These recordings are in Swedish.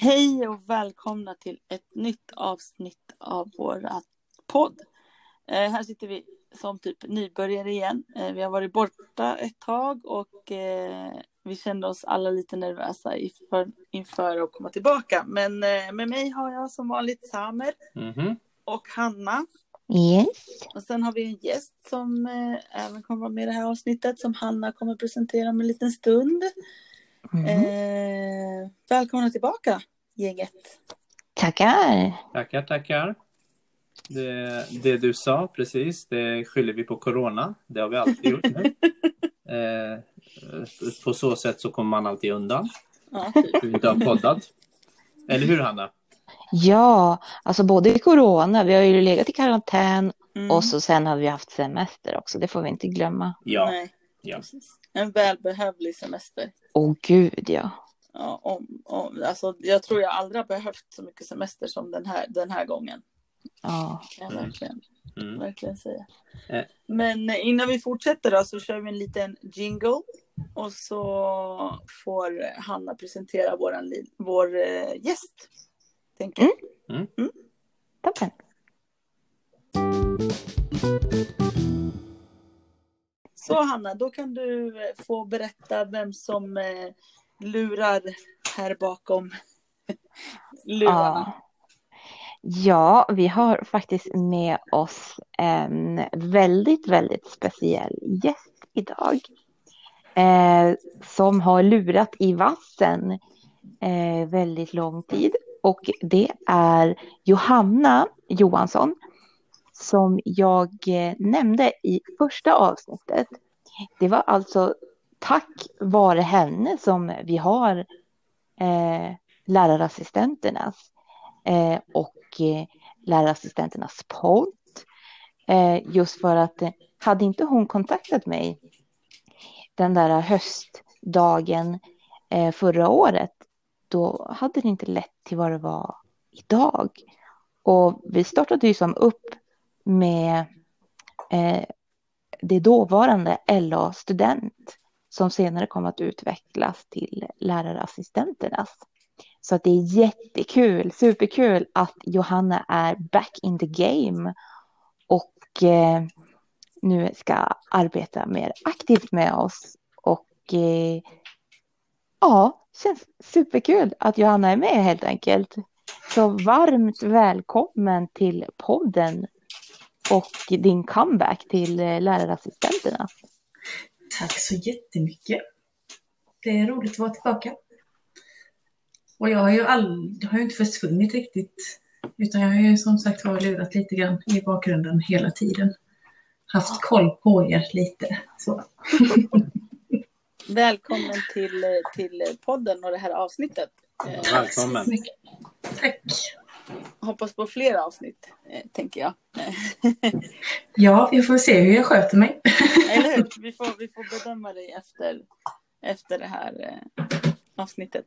Hej och välkomna till ett nytt avsnitt av vår podd. Eh, här sitter vi som typ nybörjare igen. Eh, vi har varit borta ett tag och eh, vi kände oss alla lite nervösa inför, inför att komma tillbaka. Men eh, med mig har jag som vanligt Samer Mhm. och Hanna. Yes. Och sen har vi en gäst som eh, även kommer vara med i det här avsnittet som Hanna kommer presentera om en liten stund. Mm. Eh, välkomna tillbaka gänget. Tackar. Tackar, tackar. Det, det du sa precis, det skyller vi på corona. Det har vi alltid gjort nu. Eh, på så sätt så kommer man alltid undan. Ja, typ. Vi inte har poddat. Eller hur Hanna? Ja, alltså både corona, vi har ju legat i karantän Mm. och så sen har vi haft semester också. Det får vi inte glömma. Ja. Nej, ja. precis. En välbehövlig semester. Åh gud ja. Ja, om, om, alltså, jag tror jag aldrig har behövt så mycket semester som den här, den här gången. Ja. Kan jag Mm. verkligen, Mm. verkligen säga. Eh. Men innan vi fortsätter då så kör vi en liten jingle. Och så får Hanna presentera våran, vår eh, gäst. Tänker jag. Toppen. Så Hanna, då kan du eh, få berätta vem som eh, lurar här bakom lurarna. Ja. Ja, vi har faktiskt med oss en väldigt, väldigt speciell gäst idag. Eh, som har lurat i vassen eh, väldigt lång tid. Och det är Johanna Johansson som jag eh, nämnde i första avsnittet. Det var alltså tack vare henne som vi har eh, lärarassistenternas eh, och eh, lärarassistenternas podd. Eh, just för att eh, hade inte hon kontaktat mig den där höstdagen eh, förra året, då hade det inte lett till vad det var idag. Och vi startade ju som upp med eh, det dåvarande LA Student som senare kom att utvecklas till lärarassistenternas. Så att det är jättekul, superkul att Johanna är back in the game och eh, nu ska arbeta mer aktivt med oss. Och eh, ja, känns superkul att Johanna är med helt enkelt. Så varmt välkommen till podden och din comeback till eh, lärarassistenterna. Tack så jättemycket. Det är roligt att vara tillbaka. Och jag har ju, all, jag har ju inte försvunnit riktigt. Utan jag har ju som sagt var lurat lite grann i bakgrunden hela tiden. Haft koll på er lite. Så. Välkommen till, eh, till podden och det här avsnittet. Tack så Välkommen. mycket. Tack. Hoppas på fler avsnitt, eh, tänker jag. Ja, vi får se hur jag sköter mig. Eller hur? Vi får, vi får bedöma dig efter, efter det här eh, avsnittet.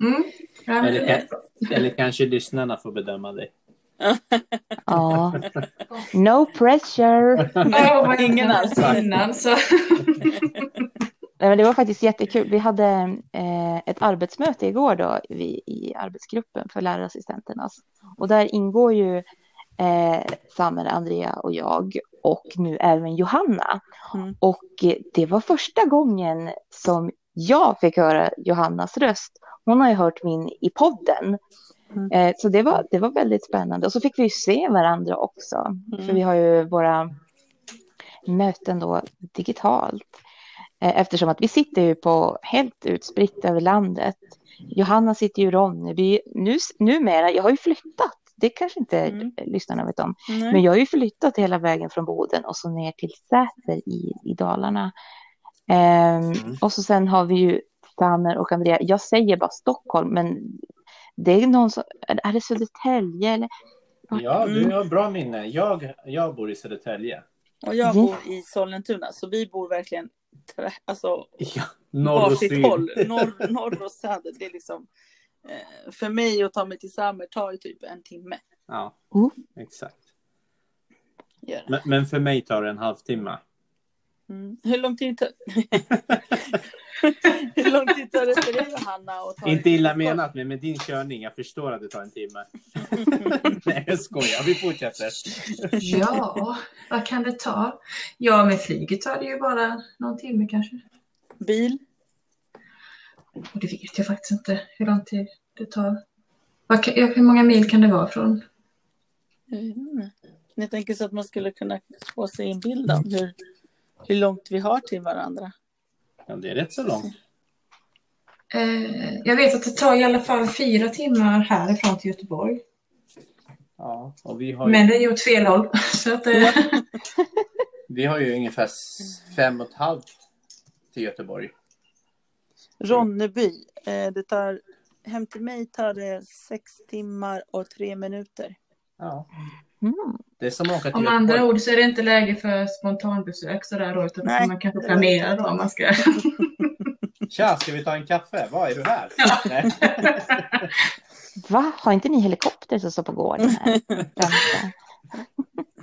Mm. Ja, Eller, eller kanske lyssnarna får bedöma dig. Ja, no pressure. Vad Ingen alls. Innan, så. Men det var faktiskt jättekul. Vi hade eh, ett arbetsmöte igår då vi, i arbetsgruppen för lärarassistenternas. Och där ingår ju eh, Samer, Andrea och jag och nu även Johanna. Mm. Och det var första gången som jag fick höra Johannas röst. Hon har ju hört min i podden. Mm. Eh, så det var, det var väldigt spännande. Och så fick vi ju se varandra också. För vi har ju våra möten då digitalt. Eh, Eftersom att vi sitter ju på helt utspritt över landet. Johanna sitter ju i Ronneby. Nu, numera, jag har ju flyttat. Det kanske inte Mm. lyssnarna vet om. Nej. Men jag har ju flyttat hela vägen från Boden och så ner till Säter i, i Dalarna. Ehm, Mm. Och så sen har vi ju Samer och Andrea. Jag säger bara Stockholm, men det är någon som, är det Södertälje eller? Ja, Mm. du har bra minne. Jag, jag bor i Södertälje. Och jag Mm. bor i Sollentuna, så vi bor verkligen alltså, Ja, norr och varsitt syd. håll. Norr, norr och söder. Det är liksom, eh, för mig att ta mig till Samer tar ju typ en timme. Ja, Mm. exakt. Men, men för mig tar det en halvtimme. Mm. Hur lång tid tar Hur lång tid tar det för dig Johanna? att ta Inte illa menat, men med din körning, jag förstår att det tar en timme. Nej, jag skojar. Vi fortsätter. Ja, vad kan det ta? Ja, med flyget tar det ju bara någon timme kanske. Bil? Och det vet jag faktiskt inte hur lång tid det tar. Hur många mil kan det vara från? Jag tänker så att man skulle kunna få sig en bild av hur, hur långt vi har till varandra. Ja, det är rätt så långt. Eh, jag vet att det tar i alla fall fyra timmar härifrån till Göteborg. Ja, och vi har ju, Men det är ju åt fel håll. Så att, eh, vi har ju ungefär fem och ett halvt till Göteborg. Ronneby, eh, det tar, hem till mig tar det sex timmar och tre minuter. Ja, Mm. det är som att åka till om andra ord så är det inte läge för spontanbesök sådär då, utan Nej, man kanske det planera var då om man ska. Tja, ska vi ta en kaffe? Vad är du här? Nej. Va? Har inte ni helikopter som står på gården här?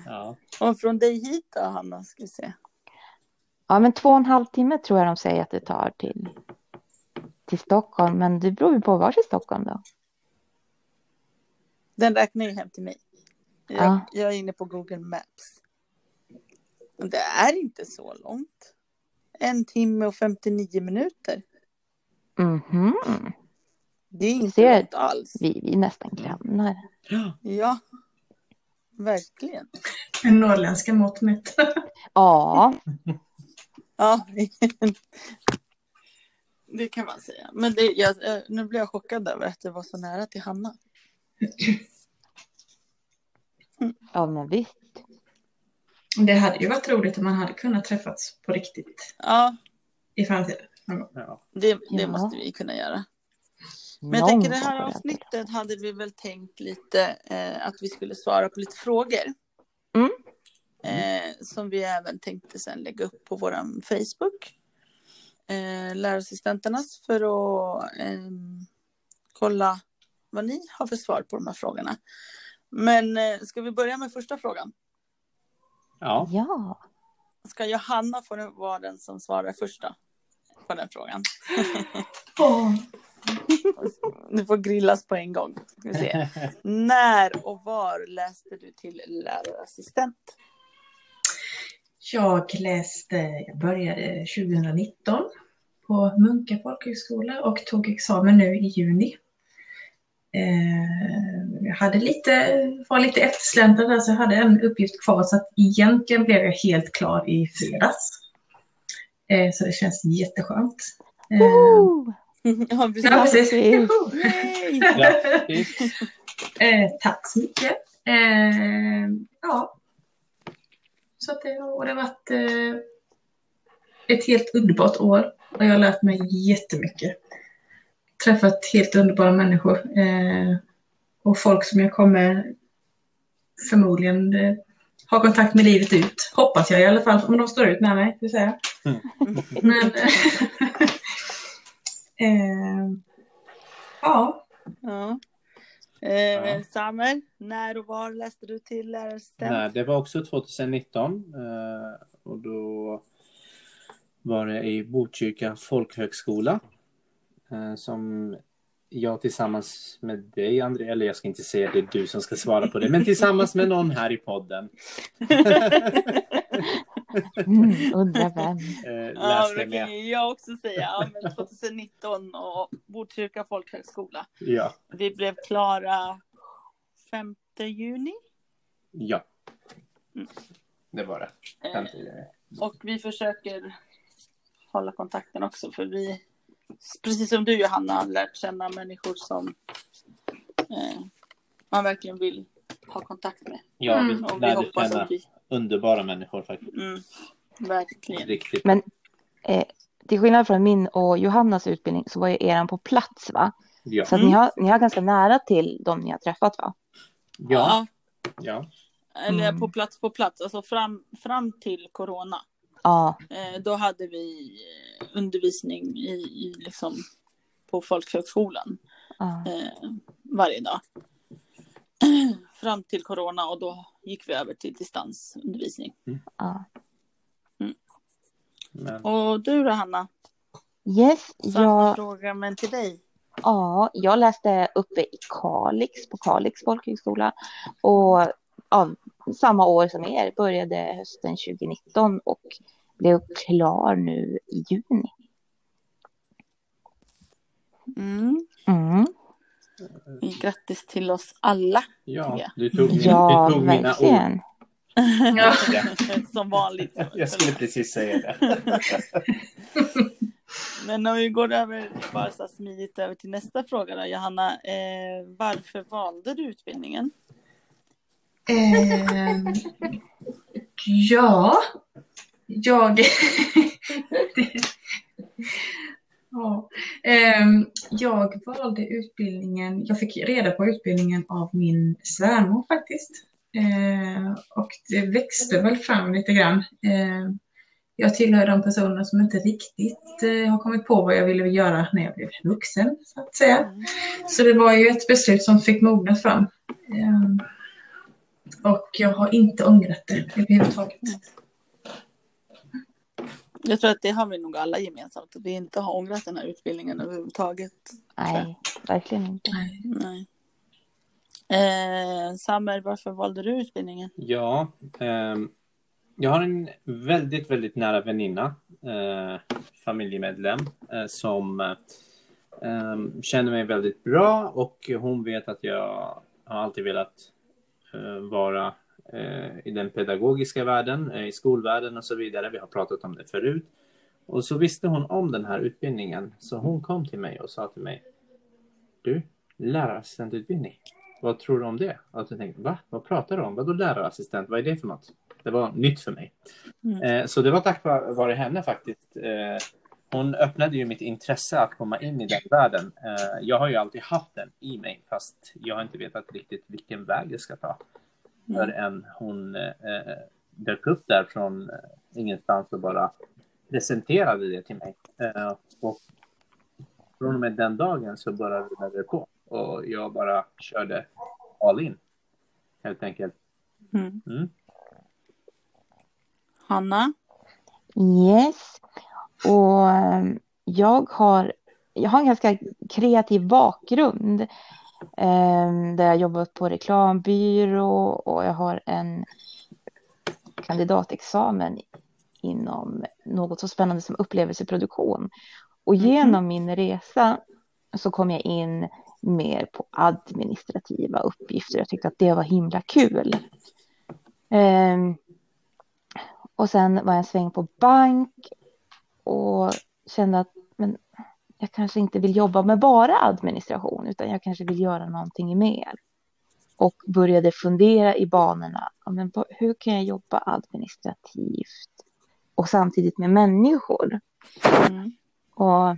Ja. Och från dig hit då, Hanna, ska vi se. Ja, men två och en halv timme tror jag de säger att det tar till, till Stockholm. Men det beror ju på var i Stockholm då. Den räknar ju hem till mig. Jag, Ja. jag är inne på Google Maps. Det är inte så långt. En timme och 59 minuter. Mhm. Det är inte ser. långt alls. Vi, vi är nästan grannar. Ja, verkligen. Med norrländska mått mätt. Ja, Ja, det kan man säga. Men det, jag, nu blir jag chockad över att det var så nära till Hanna. Ja men visst. Det hade ju varit roligt om man hade kunnat träffats på riktigt Ja, i framtiden. Ja. det, det Ja. måste vi kunna göra. Men jag tänker det här avsnittet hade vi väl tänkt lite eh, att vi skulle svara på lite frågor. Mm. Eh, som vi även tänkte sen lägga upp på vår Facebook. Eh, lärarassistenternas för att ehm, kolla vad ni har för svar på de här frågorna. Men eh, ska vi börja med första frågan? ja. Ja, Ska Johanna få vara den som svarar först då? På den frågan. Åh, Du får grillas på en gång. Ska vi se. När och var läste du till lärarassistent? Jag läste, jag började 2019 på Munka folkhögskola och tog examen nu i juni. Eh, jag hade lite, var lite eftersläntrad där så jag hade en uppgift kvar så att egentligen blev jag helt klar i fredags. Eh, så det känns jätteskönt. Eh, Woo! Ja, precis. ja, precis. Eh, tack så mycket. Eh, ja. Så att det, och det har varit eh, ett helt underbart år och jag har lärt mig jättemycket. Träffat helt underbara människor eh, och folk som jag kommer förmodligen eh, ha kontakt med livet ut. Hoppas jag i alla fall, om de står ut med mig. vill säga. Mm. Men, eh, ja, Ja. Eh. Samer, när och var läste du till lärarassistent? Nej, det var också 2019. eh, Och då var det i Botkyrka folkhögskola. Eh, Som jag tillsammans med dig, André, eller jag ska inte säga det är du som ska svara på det, men tillsammans med någon här i podden Mm, undrar vem. eh, Ja, det kan jag också säga. Ja, men 2019 och Botkyrka folkhögskola. Ja, Vi blev klara 5 juni. ja. Mm. Det var det. Eh, och vi försöker hålla kontakten också för vi, precis som du Johanna, lärt känna människor som eh, man verkligen vill ha kontakt med. Ja, vi Mm. Och vi lärde hoppas känna att vi, underbara människor faktiskt. mm, verkligen. Riktigt. Men eh, till skillnad från min och Johannas utbildning så var ju eran på plats va? Ja. Så att Mm. ni, har, ni har ganska nära till de ni har träffat va? Ja. Ja. Eller Mm. på plats på plats, alltså fram, fram till corona. Ja, Eh, då hade vi eh, undervisning i, i liksom, på folkhögskolan ja. eh, varje dag. Fram till corona och då gick vi över till distansundervisning. ja. Men, Och du då Hanna? Yes, Samma jag, fråga men till dig. ja, jag läste uppe i Kalix, på Kalix folkhögskola. Och ja, samma år som er, började hösten 2019 och blev klar nu i juni. Mm. Mm. Grattis till oss alla. Ja, du tog, min, Ja, du tog mina ord. Ja. Som vanligt. Jag skulle precis säga det. Men om vi går över bara så smidigt över till nästa fråga då, Johanna. Eh, varför valde du utbildningen? Ehm, ja, jag... ja, ehm, jag valde utbildningen, jag fick reda på utbildningen av min svärmor faktiskt. Ehm, och det växte väl fram lite grann. Ehm, jag tillhör de personer som inte riktigt eh, har kommit på vad jag ville göra när jag blev vuxen, så att säga. Så det var ju ett beslut som fick mogna fram. Och jag har inte ångrat det överhuvudtaget. Jag tror att det har vi nog alla gemensamt. Att vi inte har ångrat den här utbildningen överhuvudtaget. Nej, verkligen inte. Nej. Nej. Eh, Samer, varför valde du utbildningen? Ja, ehm, jag har en väldigt, väldigt nära väninna, eh, familjemedlem, eh, som eh, känner mig väldigt bra och hon vet att jag har alltid velat eh, vara eh, i den pedagogiska världen, eh, i skolvärlden och så vidare. Vi har pratat om det förut. Och så visste hon om den här utbildningen, så hon kom till mig och sa till mig, du, lärarassistentutbildning. Vad tror du om det? Och jag tänkte, va? Vad pratar du om? Vadå lärarassistent? Vad är det för något? Det var nytt för mig. Mm. Eh, så det var tack vare henne faktiskt. Eh, hon öppnade ju mitt intresse att komma in i den världen. Eh, jag har ju alltid haft den i mig, fast jag har inte vetat riktigt vilken väg jag ska ta. Mm. Förrän hon eh, dök upp där från eh, ingenstans och bara presenterade det till mig. Eh, och från och med den dagen så bara rullade det på. Och jag bara körde all in. Helt enkelt. Mm. Mm. Hanna? Yes. Och ehm, jag har, jag har en ganska kreativ bakgrund. Eh, där jag jobbat på reklambyrå och jag har en kandidatexamen inom något så spännande som upplevelseproduktion. Och Mhm. genom min resa så kom jag in mer på administrativa uppgifter. Jag tyckte att det var himla kul. Ehm, och sen var jag en sväng på bank och kände att men, jag kanske inte vill jobba med bara administration utan jag kanske vill göra någonting mer. Och började fundera i banorna, men, hur kan jag jobba administrativt och samtidigt med människor? Mm. Och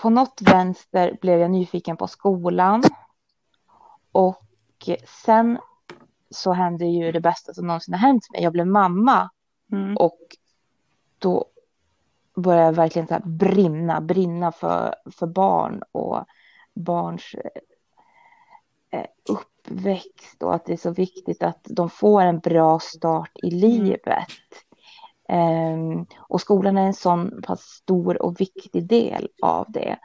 på något vänster blev jag nyfiken på skolan. Och sen så hände ju det bästa som någonsin har hänt mig. Jag blev mamma Mm. och då började jag verkligen så brinna, brinna för, för barn och barns eh, uppväxt och att det är så viktigt att de får en bra start i livet. Ehm, och skolan är en sån pass stor och viktig del av det.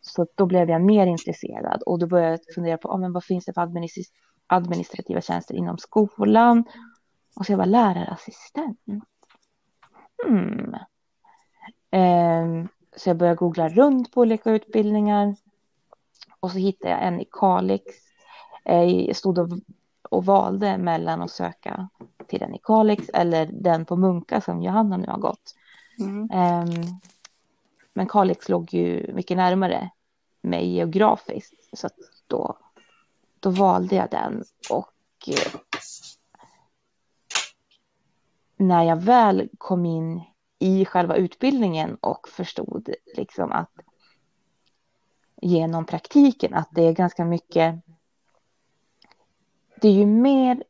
Så då blev jag mer intresserad och då började jag fundera på ah, men vad finns det för administ- administrativa tjänster inom skolan. Och så jag var lärarassistent. Hmm. Ehm, så jag började googla runt på olika utbildningar. Och så hittade jag en i Kalix. Eh, Jag stod och, och valde mellan att söka till den i Kalix eller den på Munka som Johanna nu har gått. Mm. Ehm, men Kalix låg ju mycket närmare mig geografiskt. Så då, då valde jag den. Och eh, när jag väl kom in i själva utbildningen och förstod liksom att genom praktiken att det är ganska mycket. Det är ju mer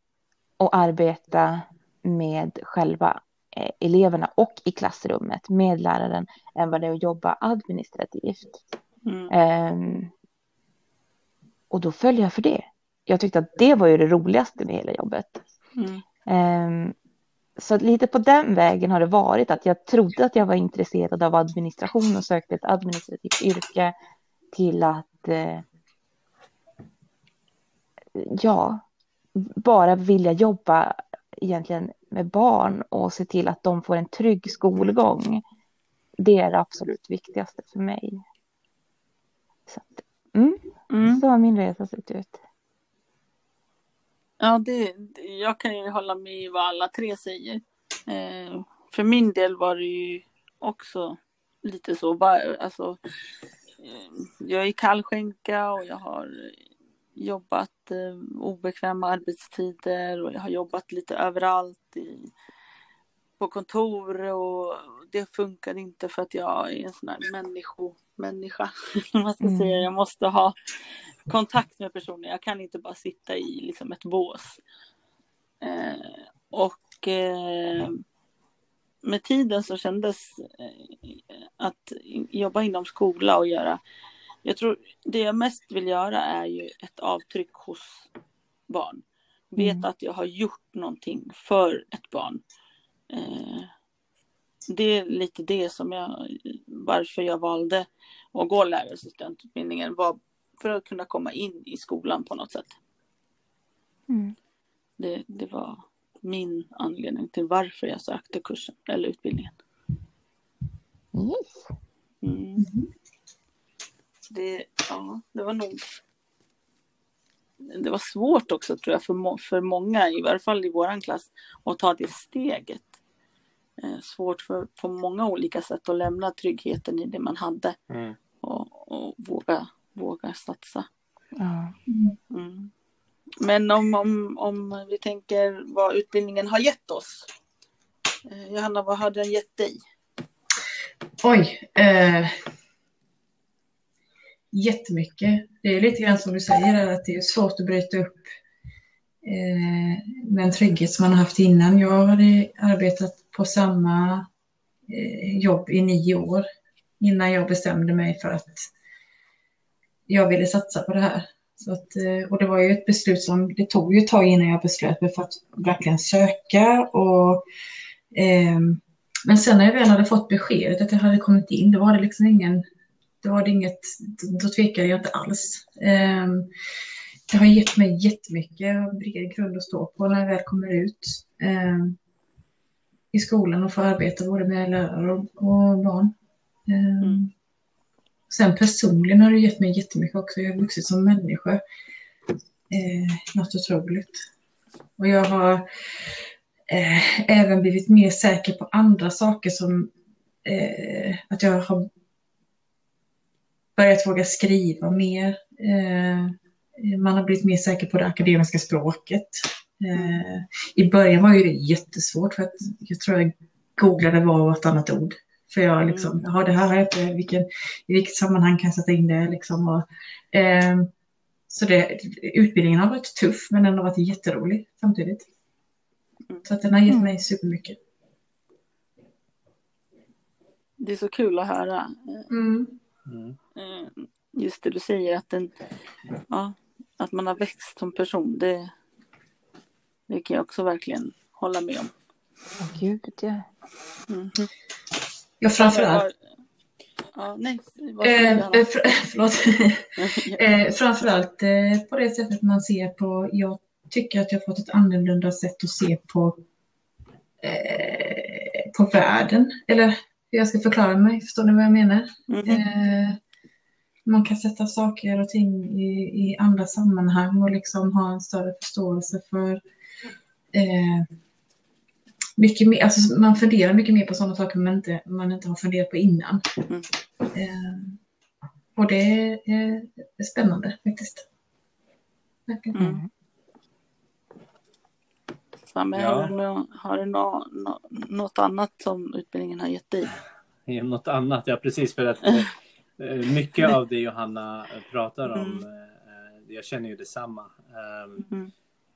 att arbeta med själva eh, eleverna och i klassrummet med läraren än vad det är att jobba administrativt. Mm. Ehm, och då föll jag för det. Jag tyckte att det var ju det roligaste med hela jobbet. Mm. Ehm, så lite på den vägen har det varit att jag trodde att jag var intresserad av administration och sökte ett administrativt yrke till att eh, ja, bara vilja jobba egentligen med barn och se till att de får en trygg skolgång. Det är det absolut viktigaste för mig. Så, att, mm, Mm. så har min resa sett ut. Ja, det, jag kan ju hålla med i vad alla tre säger. Eh, för min del var det ju också lite så. Bara, alltså, eh, jag är kallskänka och jag har jobbat eh, obekväma arbetstider och jag har jobbat lite överallt i, på kontor och det funkar inte för att jag är en sån här människo, människa. man ska Mm. säga. Jag måste ha kontakt med personer. Jag kan inte bara sitta i liksom ett bås. Eh, och eh, med tiden så kändes eh, att jobba inom skola och göra. Jag tror det jag mest vill göra är ju ett avtryck hos barn. Veta Mm. att jag har gjort någonting för ett barn. Eh, det är lite det som jag, varför jag valde att gå lärarassistentutbildningen var för att kunna komma in i skolan på något sätt. Mm. Det, det var min anledning till varför jag sökte kursen eller utbildningen. Yes. Mm. Det, ja, det var nog... Det var svårt också tror jag för, må, för många, i varje fall i våran klass, att ta det steget. Eh, svårt för, på många olika sätt att lämna tryggheten i det man hade Mm. och, och våga, våga satsa. Ja. Mm. Men om, om, om vi tänker vad utbildningen har gett oss. Eh, Johanna, vad har den gett dig? Oj. Eh, jättemycket. Det är lite grann som du säger, att det är svårt att bryta upp eh, med en trygghet som man har haft innan. Jag hade arbetat på samma eh, jobb i nio år innan jag bestämde mig för att jag ville satsa på det här. Så att, eh, och det var ju ett beslut som, det tog ju ett tag innan jag beslöt mig för att verkligen söka och eh, men sen när jag väl hade fått beskedet att jag hade kommit in, då var det liksom ingen, då var det inget, då tvekade jag inte alls. Eh, Det har gett mig jättemycket, jag har en bred grund att stå på när jag väl kommer ut eh, i skolan och får arbeta både med lärare och, och barn. Ehm, mm. Sen personligen har det gett mig jättemycket också. Jag har vuxit som människa. Eh, något otroligt. Och jag har eh, även blivit mer säker på andra saker som eh, att jag har börjat våga skriva mer. Eh, man har blivit mer säker på det akademiska språket. Eh, I början var ju det jättesvårt för att jag tror jag googlade var och vartannat annat ord. För jag liksom, ja det här har jag inte, vilken, i vilket sammanhang kan jag sätta in det liksom. Och, eh, så det, utbildningen har varit tuff men den har varit jätterolig samtidigt. Mm. Så att den har gett Mm. mig supermycket. Det är så kul att höra. Mm. Mm. Eh, Just det du säger att, den, ja, att man har växt som person. Det, det kan jag också verkligen hålla med om. Gud, ja. Mhm. Ja, framförallt. Ja, nej, Eh, eh, för, förlåt. eh, framförallt eh, på det sättet man ser på, jag tycker att jag har fått ett annorlunda sätt att se på, eh, på världen. Eller hur jag ska förklara mig, förstår ni vad jag menar? Mhm. Eh, man kan sätta saker och ting i, i andra sammanhang och liksom ha en större förståelse för eh, mycket mer, alltså man funderar mycket mer på sådana saker man inte, man inte har funderat på innan. Mm. Eh, och det är, är spännande faktiskt. Mm. Samme, Ja. har du, nå, har du nå, nå, något annat som utbildningen har gett dig? Ja, Något annat, ja precis för att eh, eh, mycket av det Johanna pratar om, Mm. eh, jag känner ju detsamma. Ehm, Mm.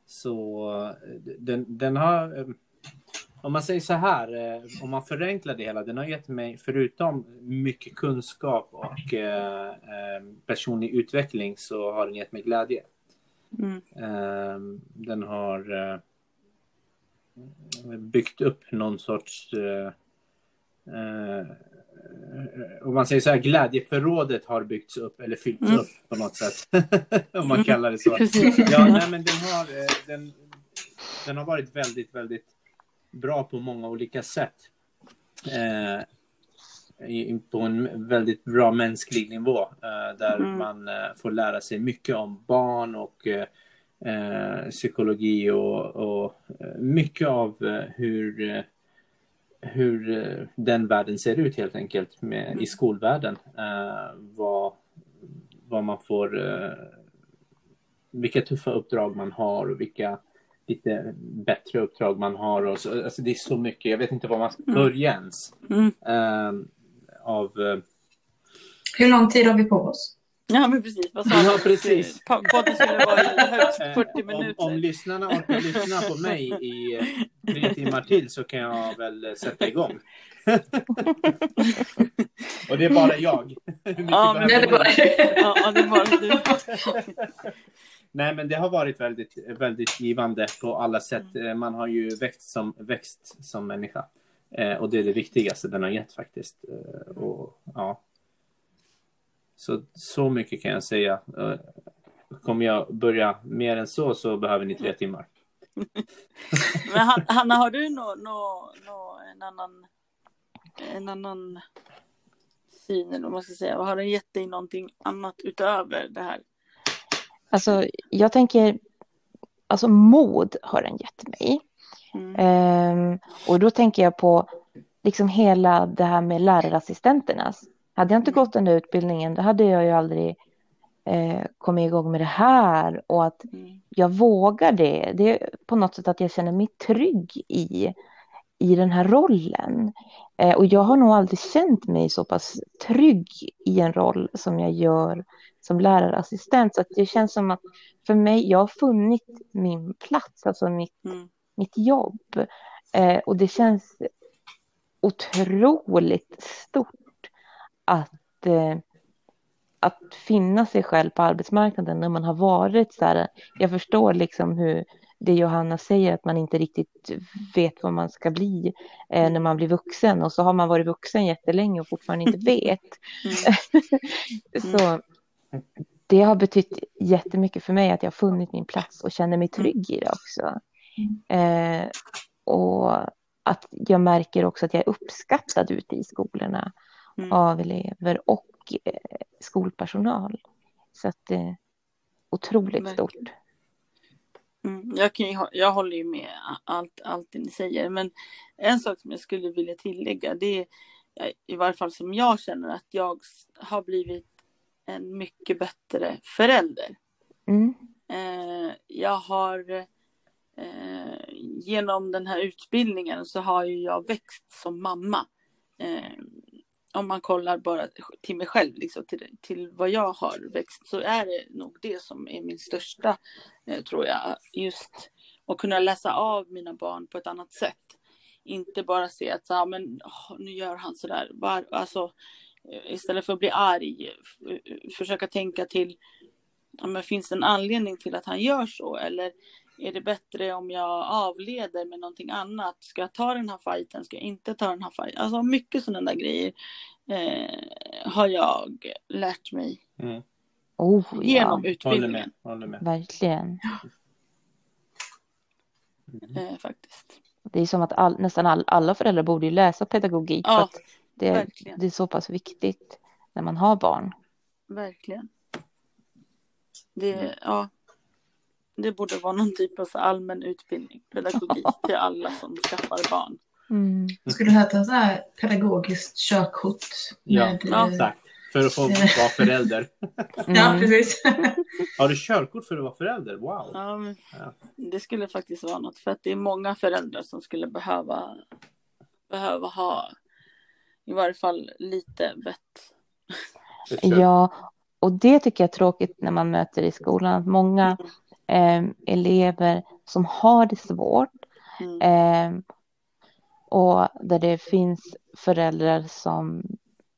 Så eh, den, den har, eh, om man säger så här, eh, om man förenklar det hela, den har gett mig, förutom mycket kunskap och eh, eh, personlig utveckling, så har den gett mig glädje. Mm. Ehm, Den har... eh, byggt upp någon sorts eh, eh, om man säger så här, glädjeförrådet har byggts upp eller fyllts Mm. upp på något sätt. om man kallar det så. Ja, nej, men den har, eh, den, den har varit väldigt, väldigt bra på många olika sätt. Eh, på en väldigt bra mänsklig nivå eh, där Mm. man eh, får lära sig mycket om barn och eh, eh, psykologi och, och eh, mycket av hur, hur den världen ser ut helt enkelt med, i skolvärlden. Eh, vad, vad man får, vilka tuffa uppdrag man har och vilka lite bättre uppdrag man har. Och så, alltså det är så mycket, jag vet inte var man ska börja ens. Mm. Eh, av, eh, Hur lång tid har vi på oss? Ja, men precis. Vad sa Ja, precis. Po- Podden skulle vara högst Eh, 40 om, minuter. om lyssnarna orkar lyssna på mig i tre timmar till så kan jag väl sätta igång. Och det är bara jag. Ja, men det var... Ja, ja, det är bara du. Nej, men det har varit väldigt, väldigt givande på alla sätt. Mm. Eh, Man har ju växt som, växt som människa. Eh, och det är det viktigaste den har gett faktiskt. Eh, och, ja. Så, så mycket kan jag säga. Eh, kommer jag börja mer än så så behöver ni tre timmar. Men Han- Hanna, har du nå, nå, nå, en annan en annan syn eller vad man ska säga? Har den gett dig någonting annat utöver det här? Alltså, jag tänker, alltså mod har den gett mig. Mm. Ehm, och då tänker jag på liksom hela det här med lärarassistenternas. Hade jag inte gått den där utbildningen, då hade jag ju aldrig eh, kommit igång med det här. Och att Mm. jag vågar det, det är på något sätt att jag känner mig trygg i, i den här rollen. Eh, och jag har nog aldrig känt mig så pass trygg i en roll som jag gör som lärarassistent. Så att det känns som att för mig, jag har funnit min plats, alltså mitt Mm. mitt jobb. Eh, och det känns otroligt stort att, eh, att finna sig själv på arbetsmarknaden när man har varit så här. Jag förstår liksom hur det Johanna säger att man inte riktigt vet vad man ska bli eh, när man blir vuxen och så har man varit vuxen jättelänge och fortfarande inte vet. Mm. så det har betytt jättemycket för mig att jag har funnit min plats och känner mig trygg i det också. Eh, och att jag märker också att jag är uppskattad ute i skolorna Mm. av elever och eh, skolpersonal. Så att det är otroligt Verkligen. stort. Mm, jag, kan ju, jag håller ju med allt, allt det ni säger. Men en sak som jag skulle vilja tillägga. Det är eh, i varje fall som jag känner att jag har blivit en mycket bättre förälder. Mm. Eh, jag har eh, genom den här utbildningen så har jag växt som mamma. Eh, om man kollar bara till mig själv, liksom, till, till vad jag har växt, så är det nog det som är min största, tror jag, just att kunna läsa av mina barn på ett annat sätt. Inte bara se att så, men, åh, nu gör han sådär. Alltså, istället för att bli arg, försöka tänka till ja, men finns det en anledning till att han gör så? Eller är det bättre om jag avleder med någonting annat? Ska jag ta den här fighten? Ska jag inte ta den här fighten? Alltså mycket sådana där grejer eh, har jag lärt mig Mm. Oh, genom ja, Håller med. utbildningen. Håller med. verkligen. Eh, faktiskt. Det är som att all, nästan all, alla föräldrar borde ju läsa pedagogik. Ja, för att det, verkligen. det är så pass viktigt när man har barn. Verkligen. Det, ja, det borde vara någon typ av så allmän utbildning, pedagogik till alla som skaffar barn. Mm. Jag skulle heta så här pedagogiskt körkort. Ja, med, Ja. eh, Exakt. För att få vara förälder. ja, Mm. precis. Har du körkort för att vara förälder? Wow. Ja, men Ja. Det skulle faktiskt vara något för att det är många föräldrar som skulle behöva behöva ha i varje fall lite vett. Ja, och det tycker jag är tråkigt när man möter i skolan. Att många eh, elever som har det svårt Mm. eh, och där det finns föräldrar som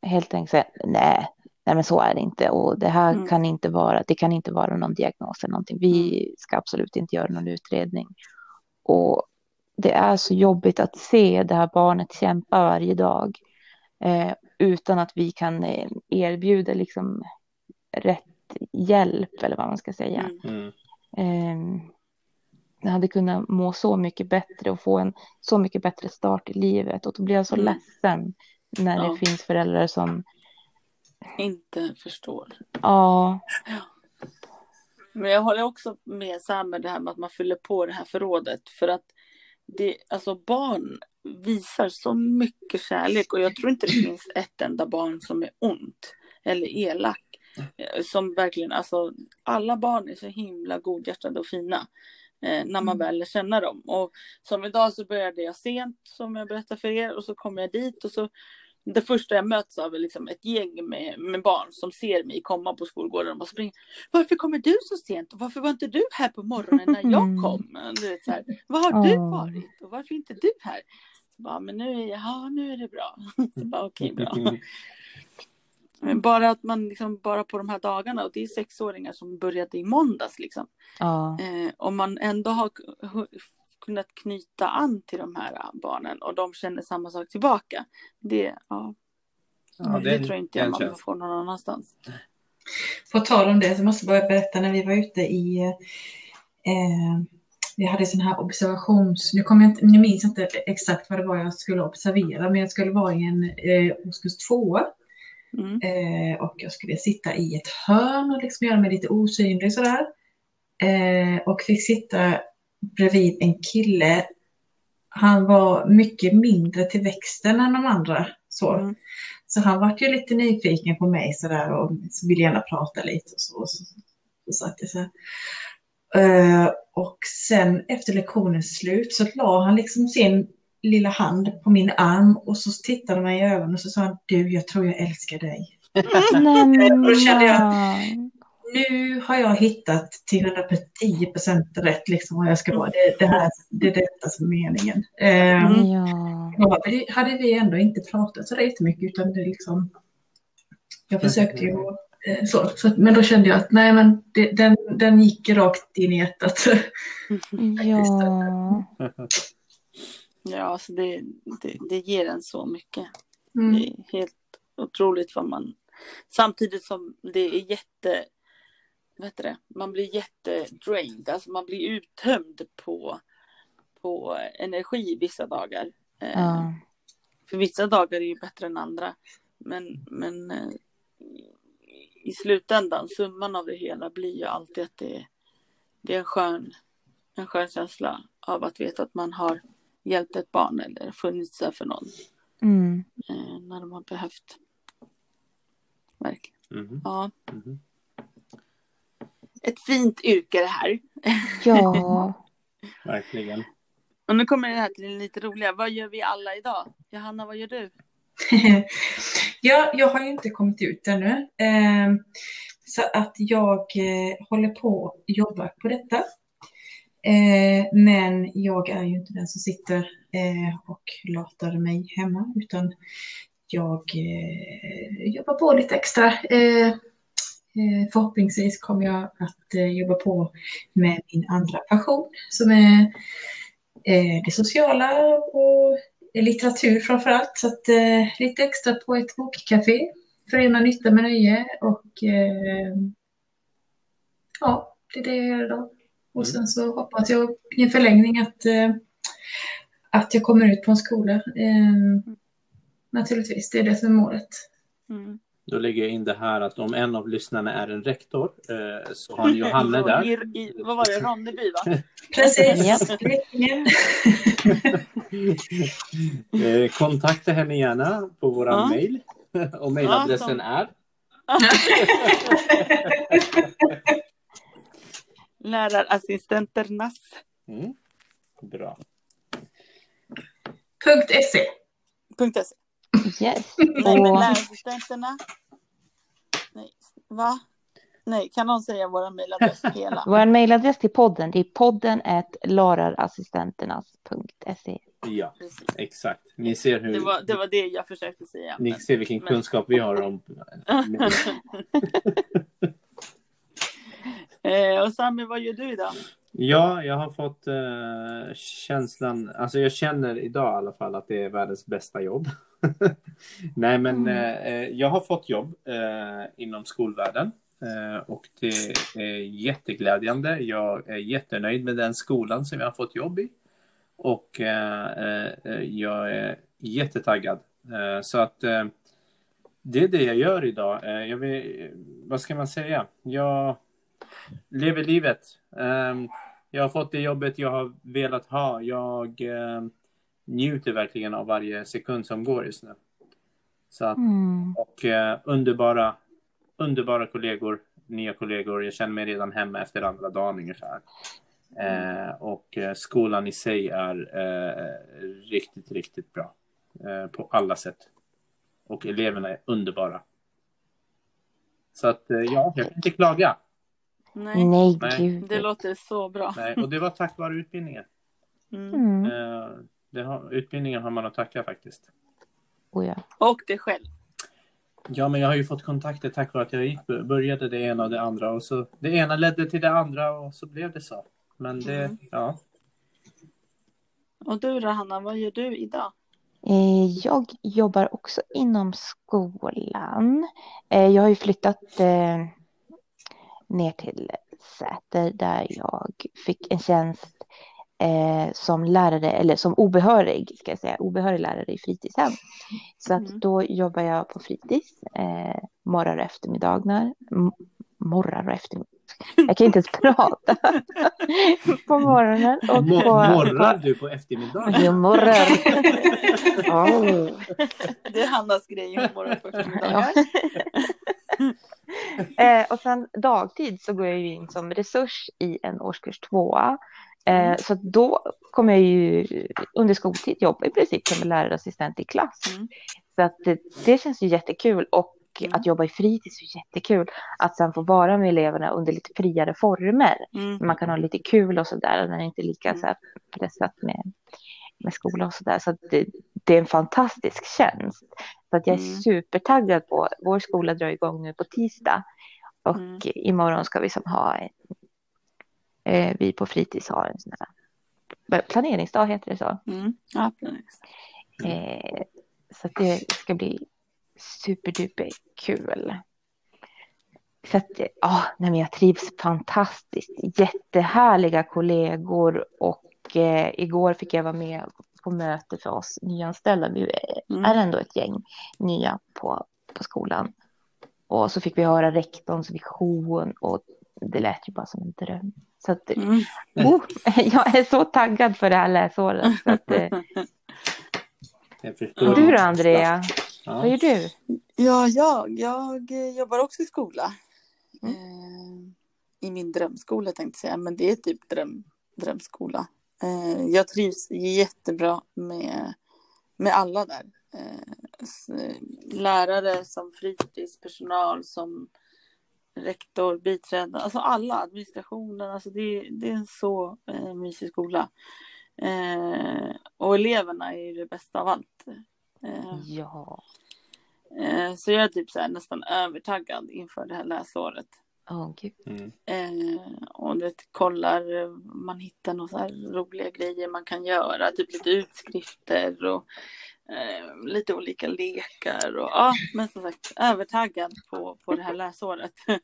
helt enkelt säger nej, nej men så är det inte och det här Mm. kan inte vara, det kan inte vara någon diagnos eller någonting. Vi ska absolut inte göra någon utredning. Och det är så jobbigt att se det här barnet kämpa varje dag eh, utan att vi kan eh, erbjuda liksom rätt hjälp eller vad man ska säga. Mm. Mm. Eh, jag hade kunnat må så mycket bättre och få en så mycket bättre start i livet och då blir jag så Mm. ledsen när Ja. det finns föräldrar som, Inte förstår. ja, Men jag håller också med Sam med det här med att man fyller på det här förrådet. För att det, alltså barn visar så mycket kärlek och jag tror inte det finns ett enda barn som är ont eller elak. Eh, Som verkligen, alltså alla barn är så himla godhjärtade och fina. Eh, när man väl lär känna dem. Och som idag så började jag sent som jag berättade för er och så kommer jag dit och så det första jag möts av är liksom ett gäng med, med barn som ser mig komma på skolgården och springer. Varför kommer du så sent? Och varför var inte du här på morgonen när jag kom? Du vet, så här, Var har du varit? Och varför är inte du här? Bara, men nu är, jag, ja, nu är det bra. Så bara, okej, bra. Men bara att man liksom, bara på de här dagarna, och det är sexåringar som började i måndags liksom. ja, Eh, om man ändå har kunnat knyta an till de här barnen och de känner samma sak tillbaka. Det, ja, Ja, det den- tror inte den jag man får någon annanstans. På tal om det så måste jag bara berätta när vi var ute i eh, vi hade sån här observations... Nu, kommer jag inte, nu minns jag inte exakt vad det var jag skulle observera, men jag skulle vara i en eh, årskurs två. Mm. Eh, och jag skulle sitta i ett hörn och liksom göra mig lite osynlig sådär. Eh, och fick sitta bredvid en kille. Han var mycket mindre till växten än de andra. Så, Mm. så han var ju lite nyfiken på mig sådär och så ville gärna prata lite och så. Och så, så satt jag så här. Eh, och sen efter lektionens slut så la han liksom sin lilla hand på min arm och så tittade han mig i ögonen och så sa han du, jag tror jag älskar dig. Då kände jag-. Nu har jag hittat till 110% rätt liksom vad jag ska vara. Det, det, här, det är detta som är meningen. Eh, Mm. Ja, hade vi ändå inte pratat så jättemycket utan det liksom Jag försökte ju eh, så, så men då kände jag att nej men det, den, den gick rakt in i hjärtat. ja, Ja, alltså det, det, det ger en så mycket. Mm. Det är helt otroligt vad man... Samtidigt som det är jätte... Vad heter det? Man blir jättedrained. Alltså man blir uttömd på, på energi vissa dagar. Eh, ja, För vissa dagar är ju bättre än andra. Men, men eh, i slutändan, summan av det hela blir ju alltid att det, det är en skön, en skön känsla av att veta att man har hjälpt ett barn eller funnits där för någon mm, eh, när de har behövt. Verkligen. Mhm, Ja. mhm. Ett fint yrke det här. ja, Verkligen. Och nu kommer det här till det lite roliga. Vad gör vi alla idag? Johanna, vad gör du? ja, jag har ju inte kommit ut ännu. Eh, så att jag eh, håller på och jobbar på detta. Eh, men jag är ju inte den som sitter eh, och latar mig hemma utan jag eh, jobbar på lite extra. Ehm, eh, förhoppningsvis kommer jag att eh, jobba på med min andra passion som är eh, det sociala och litteratur framför allt. Så att, eh, lite extra på ett bokcafé. Förena nytta med nöje och eh, ja, det är det jag gör idag. Och sen så hoppas jag i en förlängning att, eh, att jag kommer ut på en skola. Eh, naturligtvis, det är det som är målet. Mm. Då lägger jag in det här att om en av lyssnarna är en rektor eh, så har ni Johanne där. I, i, vad var det? Ronneby va? Precis. Eh, kontakta henne gärna på våran Ja. mail. Och mailadressen Ja, är Lärarassistenternas. mm. Bra. Punkt .se. .se. yes. Nej, men lärarassistenterna. Nej, va? Nej, kan någon säga våra mejladress hela? vår mejladress till podden det är podden lararassistenternas.se. Ja, Precis. exakt. Ni ser hur Det var, det var det jag försökte säga. ni men- ser vilken men- kunskap vi har om eh, och Sami, vad gör du idag? Ja, jag har fått eh, känslan, alltså jag känner idag i alla fall att det är världens bästa jobb. Nej, men Mm. eh, jag har fått jobb eh, inom skolvärlden och det är jätteglädjande. Jag är jättenöjd med den skolan som jag har fått jobb i och jag är jättetaggad. Så att det är det jag gör idag. Jag vill, vad ska man säga? Jag lever livet. Ehm, jag har fått det jobbet jag har velat ha. Jag eh, njuter verkligen av varje sekund som går just nu. Så att, Mm. och eh, underbara, underbara kollegor, nya kollegor. Jag känner mig redan hemma efter andra dagen ungefär. Eh, och eh, skolan i sig är eh, riktigt, riktigt bra. Eh, på alla sätt. Och eleverna är underbara. Så att eh, ja, jag kan inte klaga. Nej, Nej, gud. det låter så bra. Nej, och det var tack vare utbildningen. Mm. Mm. Eh, det har, utbildningen har man att tacka faktiskt. Oh, ja. Och det själv. Ja, men jag har ju fått kontakter tack vare att jag gick, började det ena och det andra och så det ena ledde till det andra och så blev det så. Men det, Mm. ja. Och du då Hanna, vad gör du idag? Eh, Jag jobbar också inom skolan. Eh, Jag har ju flyttat eh, ner till Säter där jag fick en tjänst eh, som lärare, eller som obehörig, ska jag säga, obehörig lärare i fritidshem. Så att Mm. då jobbar jag på fritids, eh, morgnar och eftermiddagar. M- morgnar och eftermiddagar. Jag kan inte ens prata. på morgonen och Mo- på... morrar du på eftermiddagen? Jo, morrar. Oh. Det är Hannas grej morgon på Ja. Eh, och sen dagtid så går jag ju in som resurs i en årskurs tvåa. Eh, så att då kommer jag ju under skoltid jobba i princip som lärarassistent i klass. Mm. Så att det, det känns ju jättekul och Mm. att jobba i fritids är jättekul. Att sen få vara med eleverna under lite friare former. Mm. Man kan ha lite kul och sådär när det inte är lika Mm. så pressat med, med skola och sådär. Så det, det är en fantastisk tjänst. Så att jag är Mm. supertaggad på, vår skola drar igång nu på tisdag. Och Mm. imorgon ska vi som ha en, eh, vi på fritids har en sån här planeringsdag heter det så. Mm. Ja. Eh, så att det ska bli superduper kul. Så att, ja, nej men jag trivs fantastiskt. Jättehärliga kollegor och eh, igår fick jag vara med på möte för oss nyanställda. Vi Mm. är ändå ett gäng nya på, på skolan. Och så fick vi höra rektorns vision och det lät ju bara som en dröm. Så att, Mm. oh, jag är så taggad för det här läsåret. Så att, eh, du då Andrea? Ja. Vad gör du? Ja, jag, jag eh, jobbar också i skola. Mm. Eh, I min drömskola tänkte jag säga, men det är typ dröm, drömskola. Eh, jag trivs jättebra med, med alla där. Eh, lärare som fritidspersonal, som rektor, biträdande, alltså alla, administrationen, alltså det, det är en så eh, mysig skola. Eh, och eleverna är ju det bästa av allt. Eh, Ja, Eh, Så jag är typ så nästan övertaggad inför det här läsåret. Åh gud. Mm. Eh, och du vet, kollar, man hittar några roliga grejer man kan göra, typ lite utskrifter och eh, lite olika lekar. Och, ja, men som sagt, övertaggad på, på det här läsåret.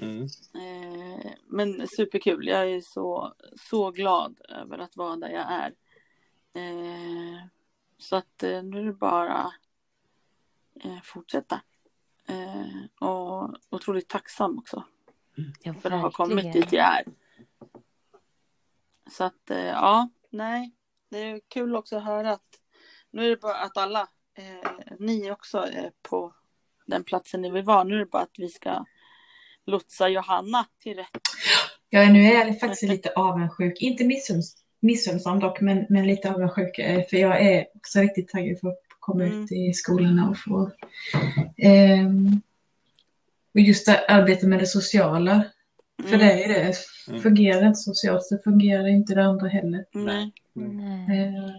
Mm. eh, men superkul, jag är så, så glad över att vara där jag är. Eh, så att eh, nu är det bara eh, fortsätta. Eh, och otroligt tacksam också Ja, för att ha kommit dit jag är. Så att eh, ja, nej, det är kul också att höra att nu är det bara att alla, eh, ni också är på den platsen ni vill vara. Nu är det bara att vi ska lotsa Johanna till rätt. Ja, nu är jag faktiskt lite avundsjuk. Inte missunns, missunnsam dock, men, men lite avundsjuk. eh, För jag är också riktigt taggad för att komma Mm. ut i skolan och få... ehm, och just det, arbeta med det sociala. För Mm, det är det. Mm. Fungerar inte socialt så fungerar inte det andra heller. Nej. Mm. Eh,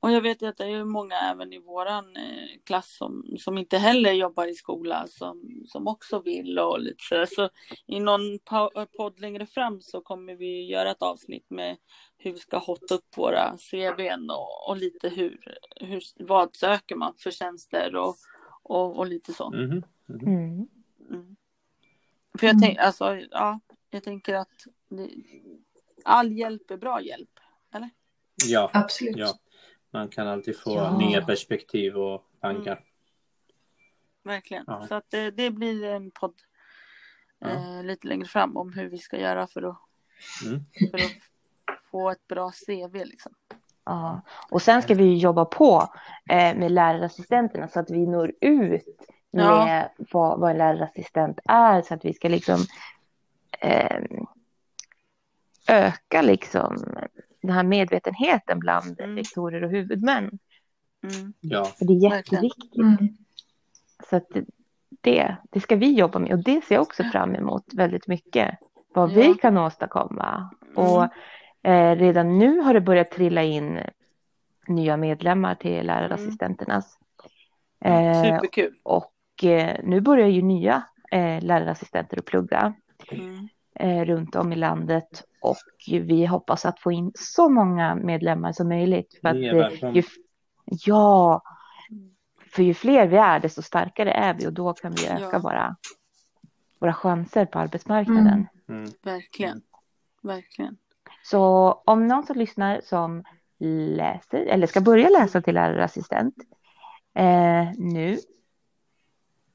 Och jag vet ju att det är många även i våran eh, klass som, som inte heller jobbar i skola som, som också vill och lite så. Så i någon po- podd längre fram så kommer vi göra ett avsnitt med hur vi ska hotta upp våra CVn och, och lite hur, hur, vad söker man för tjänster och, och, och lite sånt. Mhm, mhm. Mm. Mm. För jag, tänk, alltså, ja, jag tänker att det, all hjälp är bra hjälp. Ja, Absolut. ja. Man kan alltid få Ja. nya perspektiv och tankar. Verkligen. Ja. Så att det, det blir en podd Ja. eh, lite längre fram om hur vi ska göra för att, Mm. för att få ett bra CV. Liksom. Ja. Och sen ska vi ju jobba på eh, med lärarassistenterna så att vi når ut med Ja. vad, vad en lärarassistent är så att vi ska liksom eh, öka liksom den här medvetenheten bland Mm. rektorer och huvudmän. Mm. Ja, För det är jätteviktigt. Mm. Så att det, det ska vi jobba med och det ser jag också fram emot väldigt mycket. Vad Ja. vi kan åstadkomma. Och Mm. eh, redan nu har det börjat trilla in nya medlemmar till lärarassistenternas. Eh, Superkul. och eh, nu börjar ju nya eh, lärarassistenter att plugga Mm. Eh, runt om i landet. Och vi hoppas att få in så många medlemmar som möjligt. För att, ju, ja, för ju fler vi är desto starkare är vi och då kan vi öka Ja. våra, våra chanser på arbetsmarknaden. Mm. Mm. Verkligen. Verkligen. Så om någon som lyssnar som läser eller ska börja läsa till lärarassistent eh, nu,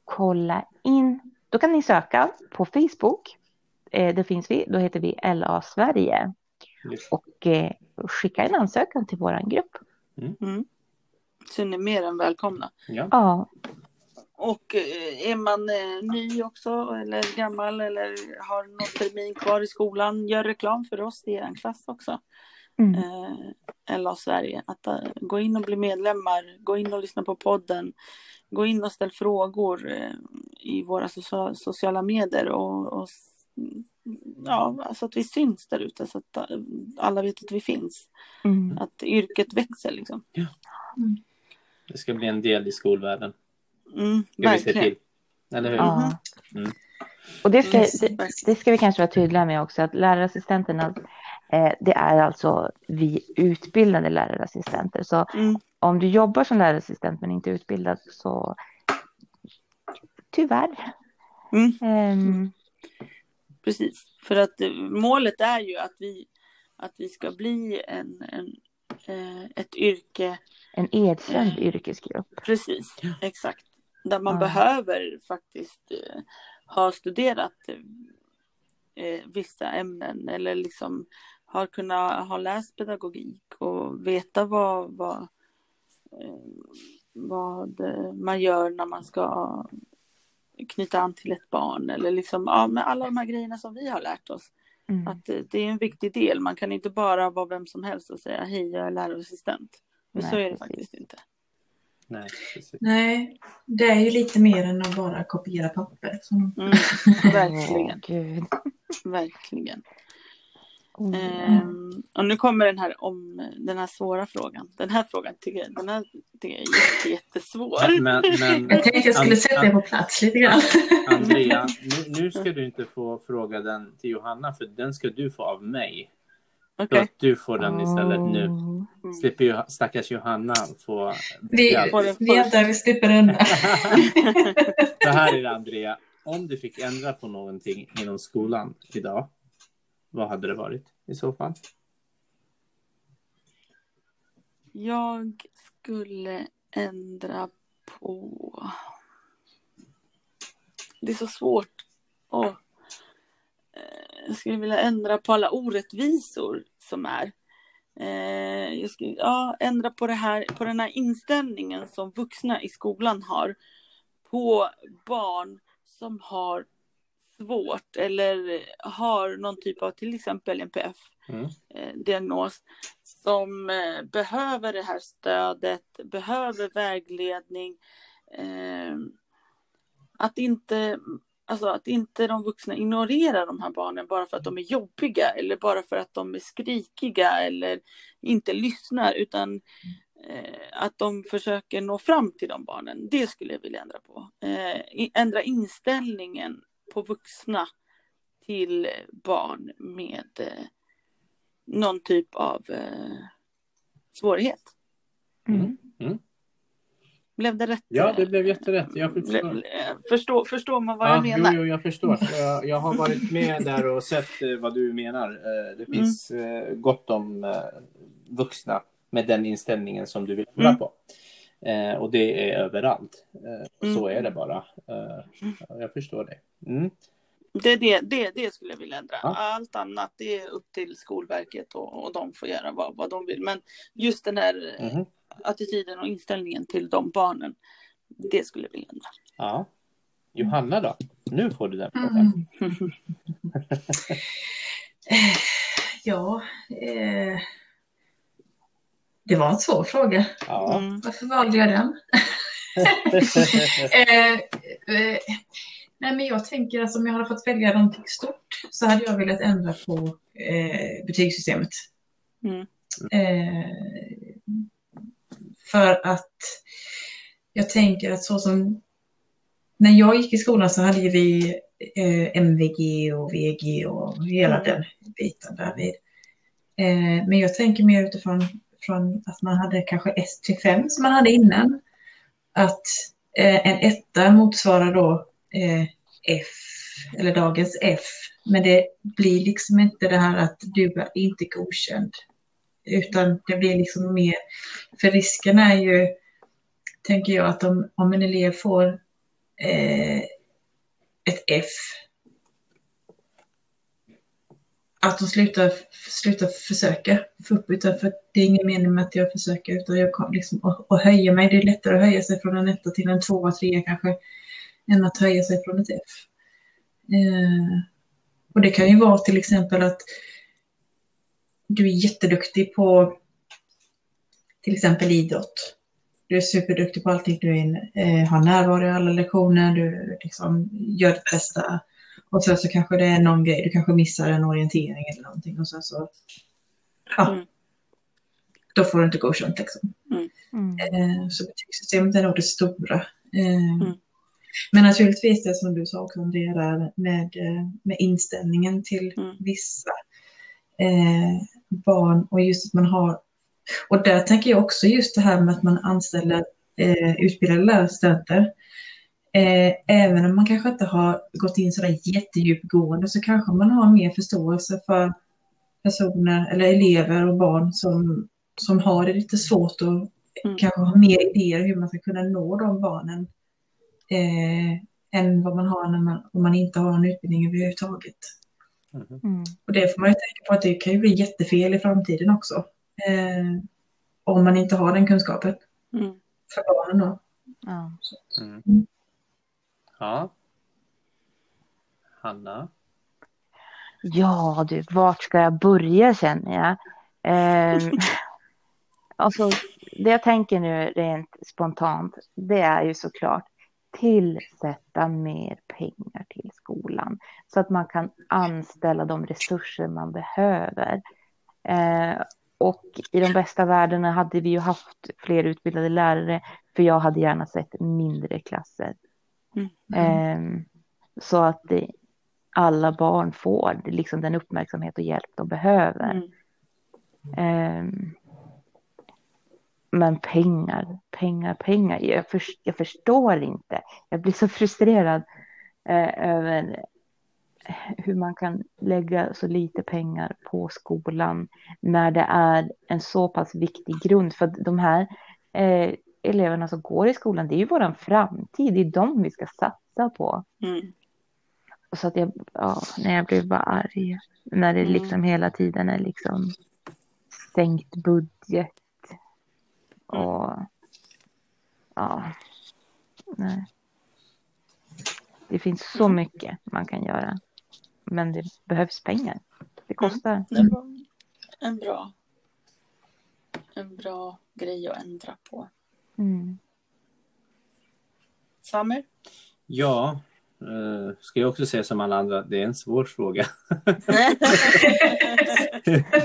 kolla in. Då kan ni söka på Facebook. Eh, det finns vi. Då heter vi LA Sverige Just. och eh, skicka en ansökan till våran grupp. Mm. Så ni är mer än välkomna. Ja. Ja, Och eh, är man eh, ny också eller gammal eller har någon termin kvar i skolan, gör reklam för oss i er klass också. mm. eh, LA Sverige. Att gå in och bli medlemmar, gå in och lyssna på podden, gå in och ställ frågor eh, i våra socia- sociala medier och, och ja, alltså att vi syns där ute så att alla vet att vi finns. Mm. Att yrket växer liksom. Det ska bli en del i skolvärlden. Mm, Ska vi se till. Eller hur? Ja. Mm. Och det ska, Yes, det, det ska vi kanske vara tydliga med också, att lärarassistenterna, eh, det är alltså vi utbildade lärarassistenter. Så Mm, om du jobbar som lärarassistent men inte utbildad så tyvärr. Mm. Precis. För att eh, målet är ju att vi, att vi ska bli en, en, eh, ett yrke en erkänd Mm. yrkesgrupp. Precis, exakt. Där man Ja. behöver faktiskt eh, ha studerat eh, vissa ämnen eller liksom har kunnat ha läst pedagogik och veta vad, vad, eh, vad eh, man gör när man ska knyta an till ett barn eller liksom ja, med alla de här grejerna som vi har lärt oss. Mm. Att eh, det är en viktig del. Man kan inte bara vara vem som helst och säga hej, jag är lärarassistent. För Nej, så är det precis. faktiskt inte. Nej. Nej, det är ju lite mer än att bara kopiera papper. Som... Mm, verkligen. Verkligen. Oh. Ehm, och nu kommer den här om den här svåra frågan. Den här frågan tycker jag, den här tycker jag är jätte, jättesvår. Men, men Jag tänkte jag skulle sätta er på plats lite grann. Andrea, nu, nu ska du inte få fråga den till Johanna för den ska du få av mig. Så Okej. att du får den istället nu. Oh. Mm. Slipper ju stackars Johanna få... Vi, vi vi slipper undan. Så här är det Andrea. Om du fick ändra på någonting inom skolan idag. Vad hade det varit i så fall? Jag skulle ändra på... Det är så svårt. Åh. Eh, jag skulle vilja ändra på alla orättvisor som är. Eh, jag skulle ja, ändra på, det här, på den här inställningen som vuxna i skolan har på barn som har svårt eller har någon typ av till exempel NPF Mm. eh, diagnos som eh, behöver det här stödet, behöver vägledning. Eh, att inte Alltså att inte de vuxna ignorerar de här barnen bara för att de är jobbiga eller bara för att de är skrikiga eller inte lyssnar utan att de försöker nå fram till de barnen. Det skulle jag vilja ändra på. Ändra inställningen på vuxna till barn med eh, någon typ av eh, svårighet. Mm. Blev det rätt? Ja, det blev jätterätt. Jag Ble- förstår. ble- Förstår, förstår man vad Ja, jag menar? Jo, jo, jag förstår. Jag, jag har varit med där och sett eh, vad du menar. Eh, Det finns eh, gott om eh, vuxna med den inställningen som du vill ändra Mm. på. Eh, Och det är överallt. Eh, Och så Mm. är det bara. Eh, ja, Jag förstår det. Mm. Det, det, det, det skulle jag vilja ändra. Ja. Allt annat det är upp till Skolverket och, och de får göra vad, vad de vill. Men just den här Mhm. attityden och inställningen till de barnen, det skulle jag vilja ändra. Ja. Johanna då? Nu får du den frågan. Mm. Ja, eh, det var en svår fråga. Ja. Mm. Varför valde jag den? eh, eh, nej, men jag tänker att om jag hade fått välja någonting stort så hade jag velat ändra på eh, betygssystemet. Mm. Eh, för att jag tänker att så som när jag gick i skolan så hade vi eh, MVG och VG och hela Mm. den biten därvid. Eh, men jag tänker mer utifrån från att man hade kanske S till 5 som man hade innan. Att eh, en etta motsvarar då eh, F, eller dagens F. Men det blir liksom inte det här att du är inte godkänd. Utan det blir liksom mer, för risken är ju, tänker jag, att om, om en elev får eh, ett F, att de slutar, slutar försöka få upp, utan för det är ingen mening med att jag försöker, utan jag kommer liksom och, och höja mig. Det är lättare att höja sig från en etta till en tvåa, trea kanske, än att höja sig från ett F. Eh, och det kan ju vara till exempel att du är jätteduktig på till exempel idrott. Du är superduktig på allting. Du är, eh, har närvaro i alla lektioner. Du liksom gör ditt bästa. Och sen så kanske det är någon grej. Du kanske missar en orientering eller någonting. Och sen så... Ja. Mm. Då får du inte godkänt liksom. Mm. Eh, så betygssystemet är nog det stora. Eh, Mm. Men naturligtvis det som du sa också om det där med, med inställningen till Mm. vissa eh, barn och just att man har och där tänker jag också just det här med att man anställer eh, utbildade lärarstudenter. Eh, även om man kanske inte har gått in sådär jättedjupgående så kanske man har mer förståelse för personer eller elever och barn som, som har det lite svårt och Mm. kanske har mer idéer hur man ska kunna nå de barnen eh, än vad man har när man, om man inte har en utbildning överhuvudtaget. Mhm. Mm. Och det får man ju tänka på att det kan ju bli jättefel i framtiden också. Eh, om man inte har den kunskapen Mm. för barnen då. Ja. Mm. Ja. Hanna? Ja du, vart ska jag börja känner jag? Ehm, alltså, det jag tänker nu rent spontant, det är ju såklart tillsätta mer pengar till skolan så att man kan anställa de resurser man behöver. Eh, och i de bästa världarna hade vi ju haft fler utbildade lärare, för jag hade gärna sett mindre klasser. Mm. Ehm, så att det, alla barn får liksom den uppmärksamhet och hjälp de behöver. Mm. Ehm, men pengar, pengar, pengar. Jag, för, jag förstår inte. Jag blir så frustrerad eh, över hur man kan lägga så lite pengar på skolan när det är en så pass viktig grund. För att de här eh, eleverna som går i skolan, det är ju vår framtid. Det är dem vi ska satsa på. Mm. Så att jag, ja, när jag blev bara arg. När det Mm. liksom hela tiden är liksom sänkt budget. Och ja, nej. Det finns så mycket man kan göra. Men det behövs pengar. Det kostar. Det var en bra, en bra grej att ändra på. Mm. Samer? Ja, eh, ska jag också säga som alla andra, det är en svår fråga.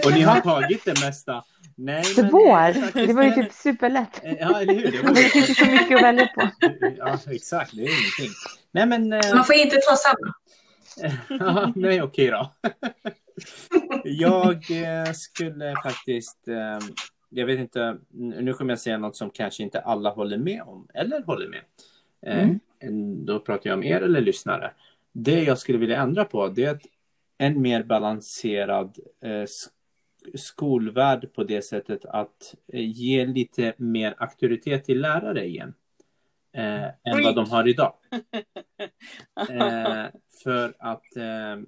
Och ni har tagit det mesta. Nej, Svår? Det var ju typ superlätt. Eh, Ja, eller hur? Det Det finns ju så mycket att välja på. Ja, exakt. Det är ingenting. Nej, men... eh, Man får inte ta samma. Ja, nej, okej då. Jag eh, skulle faktiskt, jag vet inte, nu kommer jag säga något som kanske inte alla håller med om, eller håller med. En- Då pratar jag om er eller lyssnare. Det jag skulle vilja ändra på, det är ett, en mer balanserad eh, skolvärld på det sättet att eh, ge lite mer auktoritet till lärare igen. Eh, än vad de har idag. Eh, för att eh,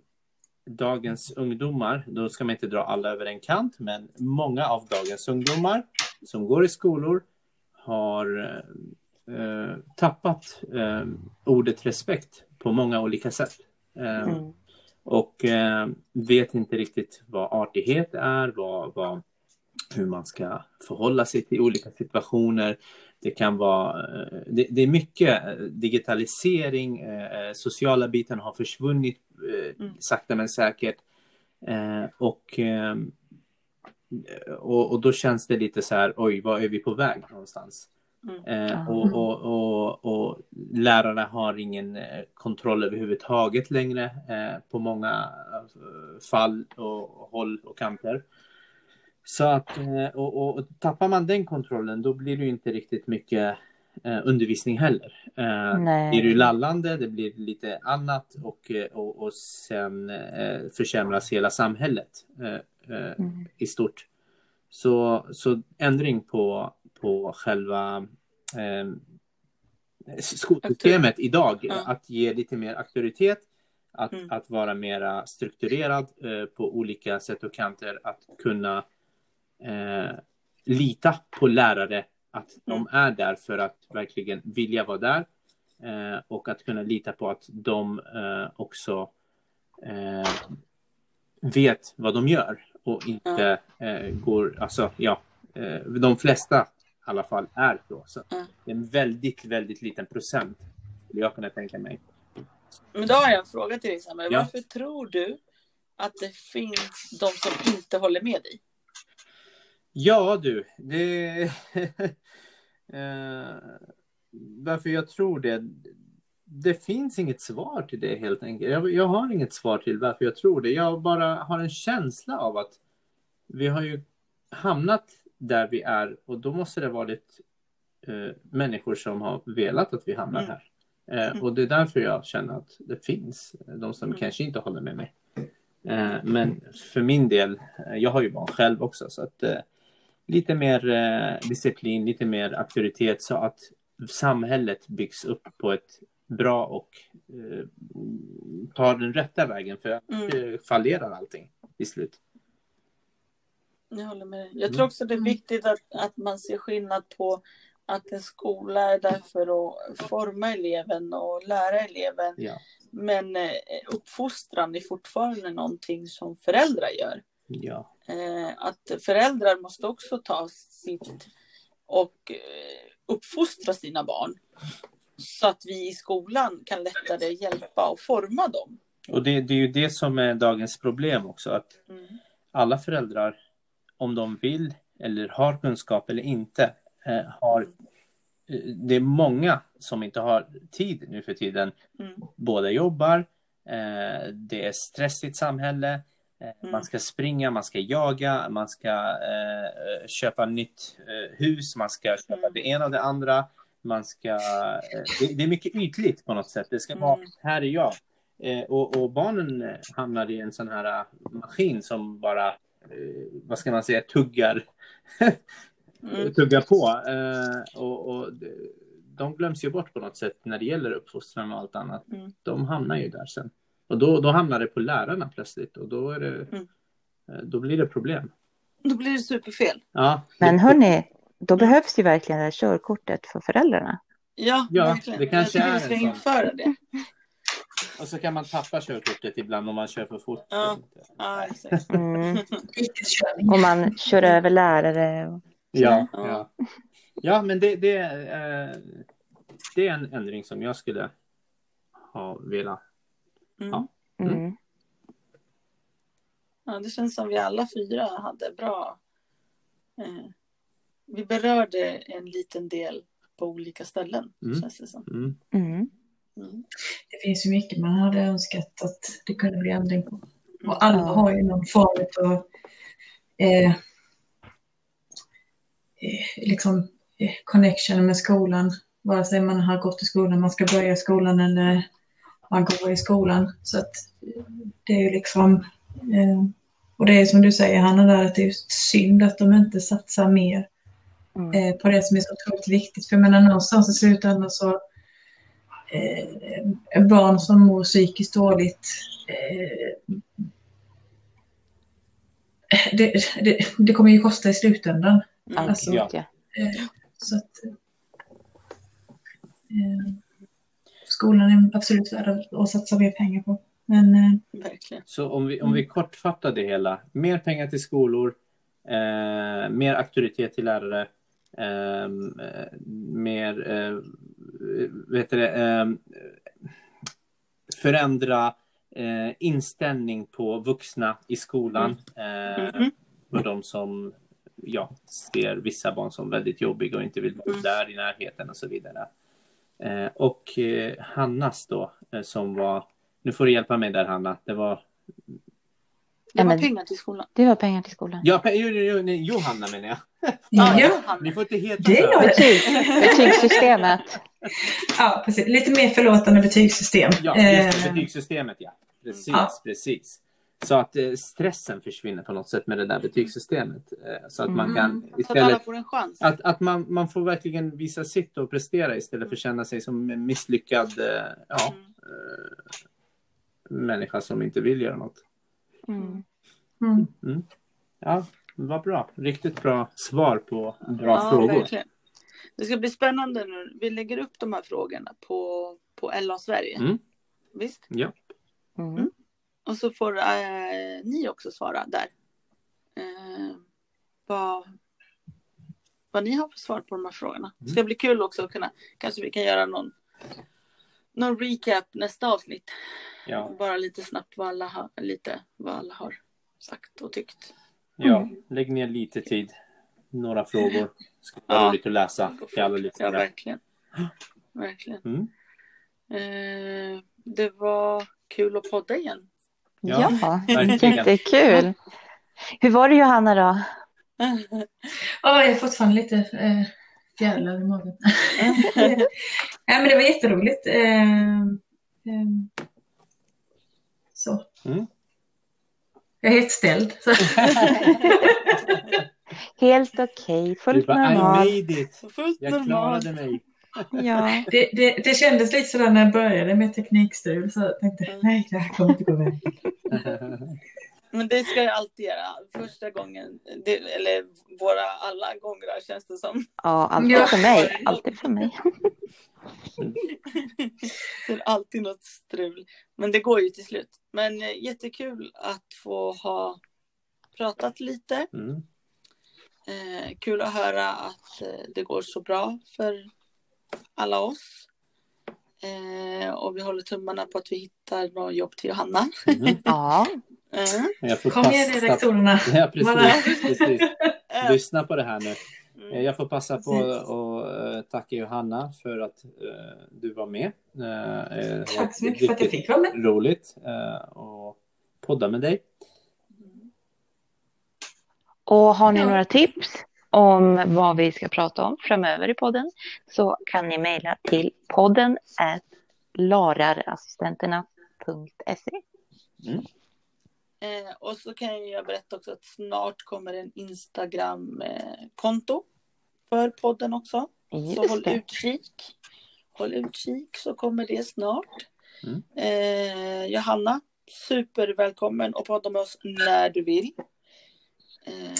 dagens ungdomar, då ska man inte dra alla över en kant, men många av dagens ungdomar som går i skolor har eh, tappat eh, ordet respekt på många olika sätt. Mm. Och eh, vet inte riktigt vad artighet är, vad, vad, hur man ska förhålla sig till olika situationer. Det kan vara, eh, det, det är mycket eh, digitalisering, eh, eh, sociala biten har försvunnit eh, Mm. sakta men säkert. Och, och, och då känns det lite så här, oj, vad är vi på väg någonstans? Mm. Eh, och, och, och, och lärarna har ingen eh, kontroll överhuvudtaget längre eh, på många eh, fall och håll och kanter. Så att, och, och, och tappar man den kontrollen då blir det ju inte riktigt mycket eh, undervisning heller. Eh, Nej. blir det ju lallande, det blir lite annat och, och, och sen eh, försämras hela samhället eh, eh, Mm. i stort. Så, så ändring på, på själva eh, skolsystemet idag, Ja. att ge lite mer auktoritet, att, Mm. att vara mera strukturerad eh, på olika sätt och kanter, att kunna eh, lita på lärare, att de Mm. är där för att verkligen vilja vara där eh, och att kunna lita på att de eh, också eh, vet vad de gör och inte går, alltså ja, de flesta i alla fall är så. så Mm. Det är en väldigt, väldigt liten procent skulle jag kunna tänka mig. Men då har jag en fråga till dig Samuel. Ja. Varför tror du att det finns de som inte håller med dig? Ja du, det... eh, varför jag tror det? Det finns inget svar till det helt enkelt. Jag, jag har inget svar till varför jag tror det. Jag bara har en känsla av att vi har ju hamnat där vi är och då måste det varit eh, människor som har velat att vi hamnar Mm. här. Eh, och det är därför jag känner att det finns de som Mm. kanske inte håller med mig. Eh, men för min del, eh, jag har ju barn själv också så att eh, lite mer eh, disciplin, lite mer auktoritet så att samhället byggs upp på ett bra och tar den rätta vägen för Mm. fallerar allting i slut. Jag håller med dig. Jag Mm. tror också det är viktigt att, att man ser skillnad på att en skola är där för att forma eleven och lära eleven. Ja. Men eh, uppfostran är fortfarande någonting som föräldrar gör. Ja. Eh, att föräldrar måste också ta sitt och eh, uppfostra sina barn. Så att vi i skolan kan lättare hjälpa och forma dem. Och det, det är ju det som är dagens problem också att Mm. alla föräldrar om de vill eller har kunskap eller inte eh, har eh, det är många som inte har tid nu för tiden. Mm. Båda jobbar, eh, det är stressigt samhälle, Mm. man ska springa, man ska jaga, man ska eh, köpa nytt eh, hus, man ska köpa Mm. det ena och det andra. Man ska, eh, det, det är mycket ytligt på något sätt. Det ska vara, Mm. här är jag. Och, och barnen hamnar i en sån här maskin som bara, vad ska man säga, tuggar Mm. tugga på. Eh, och, och de glöms ju bort på något sätt när det gäller uppfostran och allt annat. Mm. De hamnar ju där sen. Och då, då hamnar det på lärarna plötsligt och då, är det, Mm. eh, då blir det problem. Då blir det superfel. Ja, Men hörni, då behövs ju verkligen det här körkortet för föräldrarna. Ja, Ja, verkligen. det kanske jag är vi ska införa det. Och så kan man tappa körkortet ibland om man kör för fort. Ja. Ja, exakt. Mm. Och man kör över lärare. Och... Ja, Ja. ja. ja men det, det, eh, det är en ändring som jag skulle ha velat. Mm. Ja. Eh, vi berörde en liten del på olika ställen, Mm. känns det som. Mm. Det finns ju mycket man hade önskat att det kunde bli ändring på. Och alla har ju någon form av eh, eh, liksom, eh, connection med skolan. Vare sig man har gått i skolan, man ska börja skolan eller man går i skolan. Så att det är ju liksom... Eh, och det är som du säger Hanna, där, att det är synd att de inte satsar mer Mm. eh, på det som är så otroligt viktigt. För jag menar någonstans i slutändan så eh, barn som mår psykiskt dåligt eh, det, det, det kommer ju kosta i slutändan. Mm. Alltså, ja. Eh, så att, eh, skolan är absolut värd att- att satsa mer pengar på. Men eh. Så om vi, om vi kortfattar det hela. Mer pengar till skolor, eh, mer auktoritet till lärare, eh, mer eh, vet du det, ehm, förändra eh, inställning på vuxna i skolan. Eh, Mhm. och de som ja, ser vissa barn som väldigt jobbiga och inte vill vara Mm. där i närheten och så vidare. Eh, och Hannas då, som var, nu får du hjälpa mig där Hanna, det var Det var men- pengar till skolan. Det var pengar till skolan. Ja, jo, jo, jo, nej, Johanna menar jag. Ja, ja. Ni får inte heta Det så. Betyg, betygssystemet. ja, precis. Lite mer förlåtande betygssystem. Ja, just det, Eh, betygssystemet ja. Precis, Ja. precis. Så att eh, stressen försvinner på något sätt med det där betygssystemet. Eh, så att man Mm. kan Så att alla istället får en chans. att, att man, man får verkligen visa sitt och prestera istället för att känna sig som en misslyckad ja, Mm. människa som inte vill göra något. Mm. mm. Ja, vad bra. Riktigt bra svar på bra Ja, frågor. verkligen. Det ska bli spännande nu. Vi lägger upp de här frågorna på, på LA Sverige. Mm. Visst? Ja. Mm. Och så får eh, ni också svara där. Eh, vad, vad ni har för svar på de här frågorna. Det ska bli kul också att kunna, kanske vi kan göra någon, någon recap nästa avsnitt. Ja, Bara lite snabbt vad alla har, lite vad alla har sagt och tyckt. ja, lägg ner lite tid. Några frågor. Ska vara Ja. roligt att läsa Ja, verkligen. Verkligen. Mm. Eh, det var kul att podda igen. Ja, Ja, jättekul. Hur var det Johanna då? Ja, jag har fortfarande lite eh, fjärilar i magen. ja, men det var jätteroligt. Eh, eh. Mm. Jag är helt ställd. Så. Helt okej, Du fullt bara, I normalt. made it. Fullt Jag normalt. klarade mig. Ja. Det, det, det kändes lite sådär när jag började med teknikstrul. Så jag tänkte nej, det här kommer inte gå vägen. Men det ska jag alltid göra. Första gången, det, eller våra alla gånger känns det som. ja, alltid Ja. för mig. Alltid för mig. Det är alltid något strul. Men det går ju till slut. Men eh, jättekul att få ha pratat lite. Mm. Eh, kul att höra att eh, det går så bra för alla oss. Eh, och vi håller tummarna på att vi hittar något jobb till Johanna. Mm. Ja, Jag får Kom igen rektorerna. Ja, precis. precis. Lyssna på det här nu. mm. Jag får passa på att eh, tacka Johanna för att eh, du var med. Eh, Tack så mycket för att jag fick vara med. Roligt och podda med dig. och har ni Ja. några tips om vad vi ska prata om framöver i podden så kan ni mejla till podden at lararassistenterna.se. Eh, och så kan jag berätta också att snart kommer en Instagram-konto för podden också. Så håll Just det. utkik. Håll utkik så kommer det snart. Mm. Eh, Johanna, supervälkommen att podda med oss när du vill. Eh,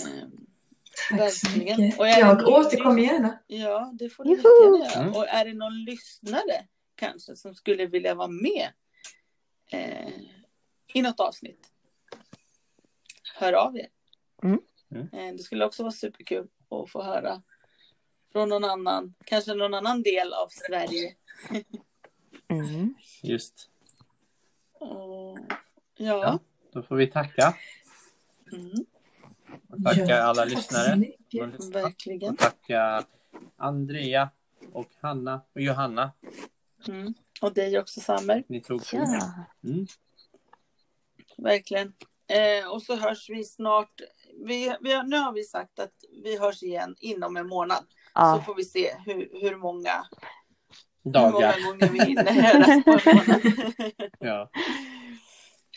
Tack så Verkligen. mycket. Och jag- återkommer gärna. ja, det får du jättegärna göra. Mm. Och är det någon lyssnare kanske som skulle vilja vara med eh, i något avsnitt? Hör av er. Mm. Mm. Eh, det skulle också vara superkul att få höra från någon annan, kanske någon annan del av Sverige. Mm. Just. Och, Ja. ja. Då får vi tacka. Mm. Och tacka Ja, alla tack lyssnare. mycket. Verkligen. Och tacka Andrea och Hanna och Johanna. Mm. Och dig också Samer. Ni tog Ja. Mm. Verkligen. Eh, och så hörs vi snart. Vi, vi, har- nu har vi sagt att vi hörs igen inom en månad. Så Ja, får vi se hur, hur, många, hur Dagar. många gånger vi hinner höras på en månad. Ja.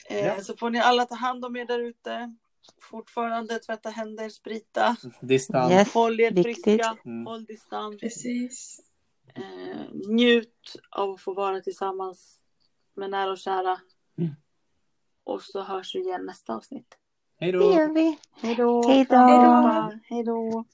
eh, Ja. Så får ni alla ta hand om er där ute. Fortfarande tvätta händer, sprita. Distans. Yes. Håll er viktigt. friska. Mm. Håll distans. Precis. Eh, njut av att få vara tillsammans med nära och kära. Mm. Och så hörs vi igen nästa avsnitt. Hej det då! gör vi. Hej då! Hej då. Kram, Hej då!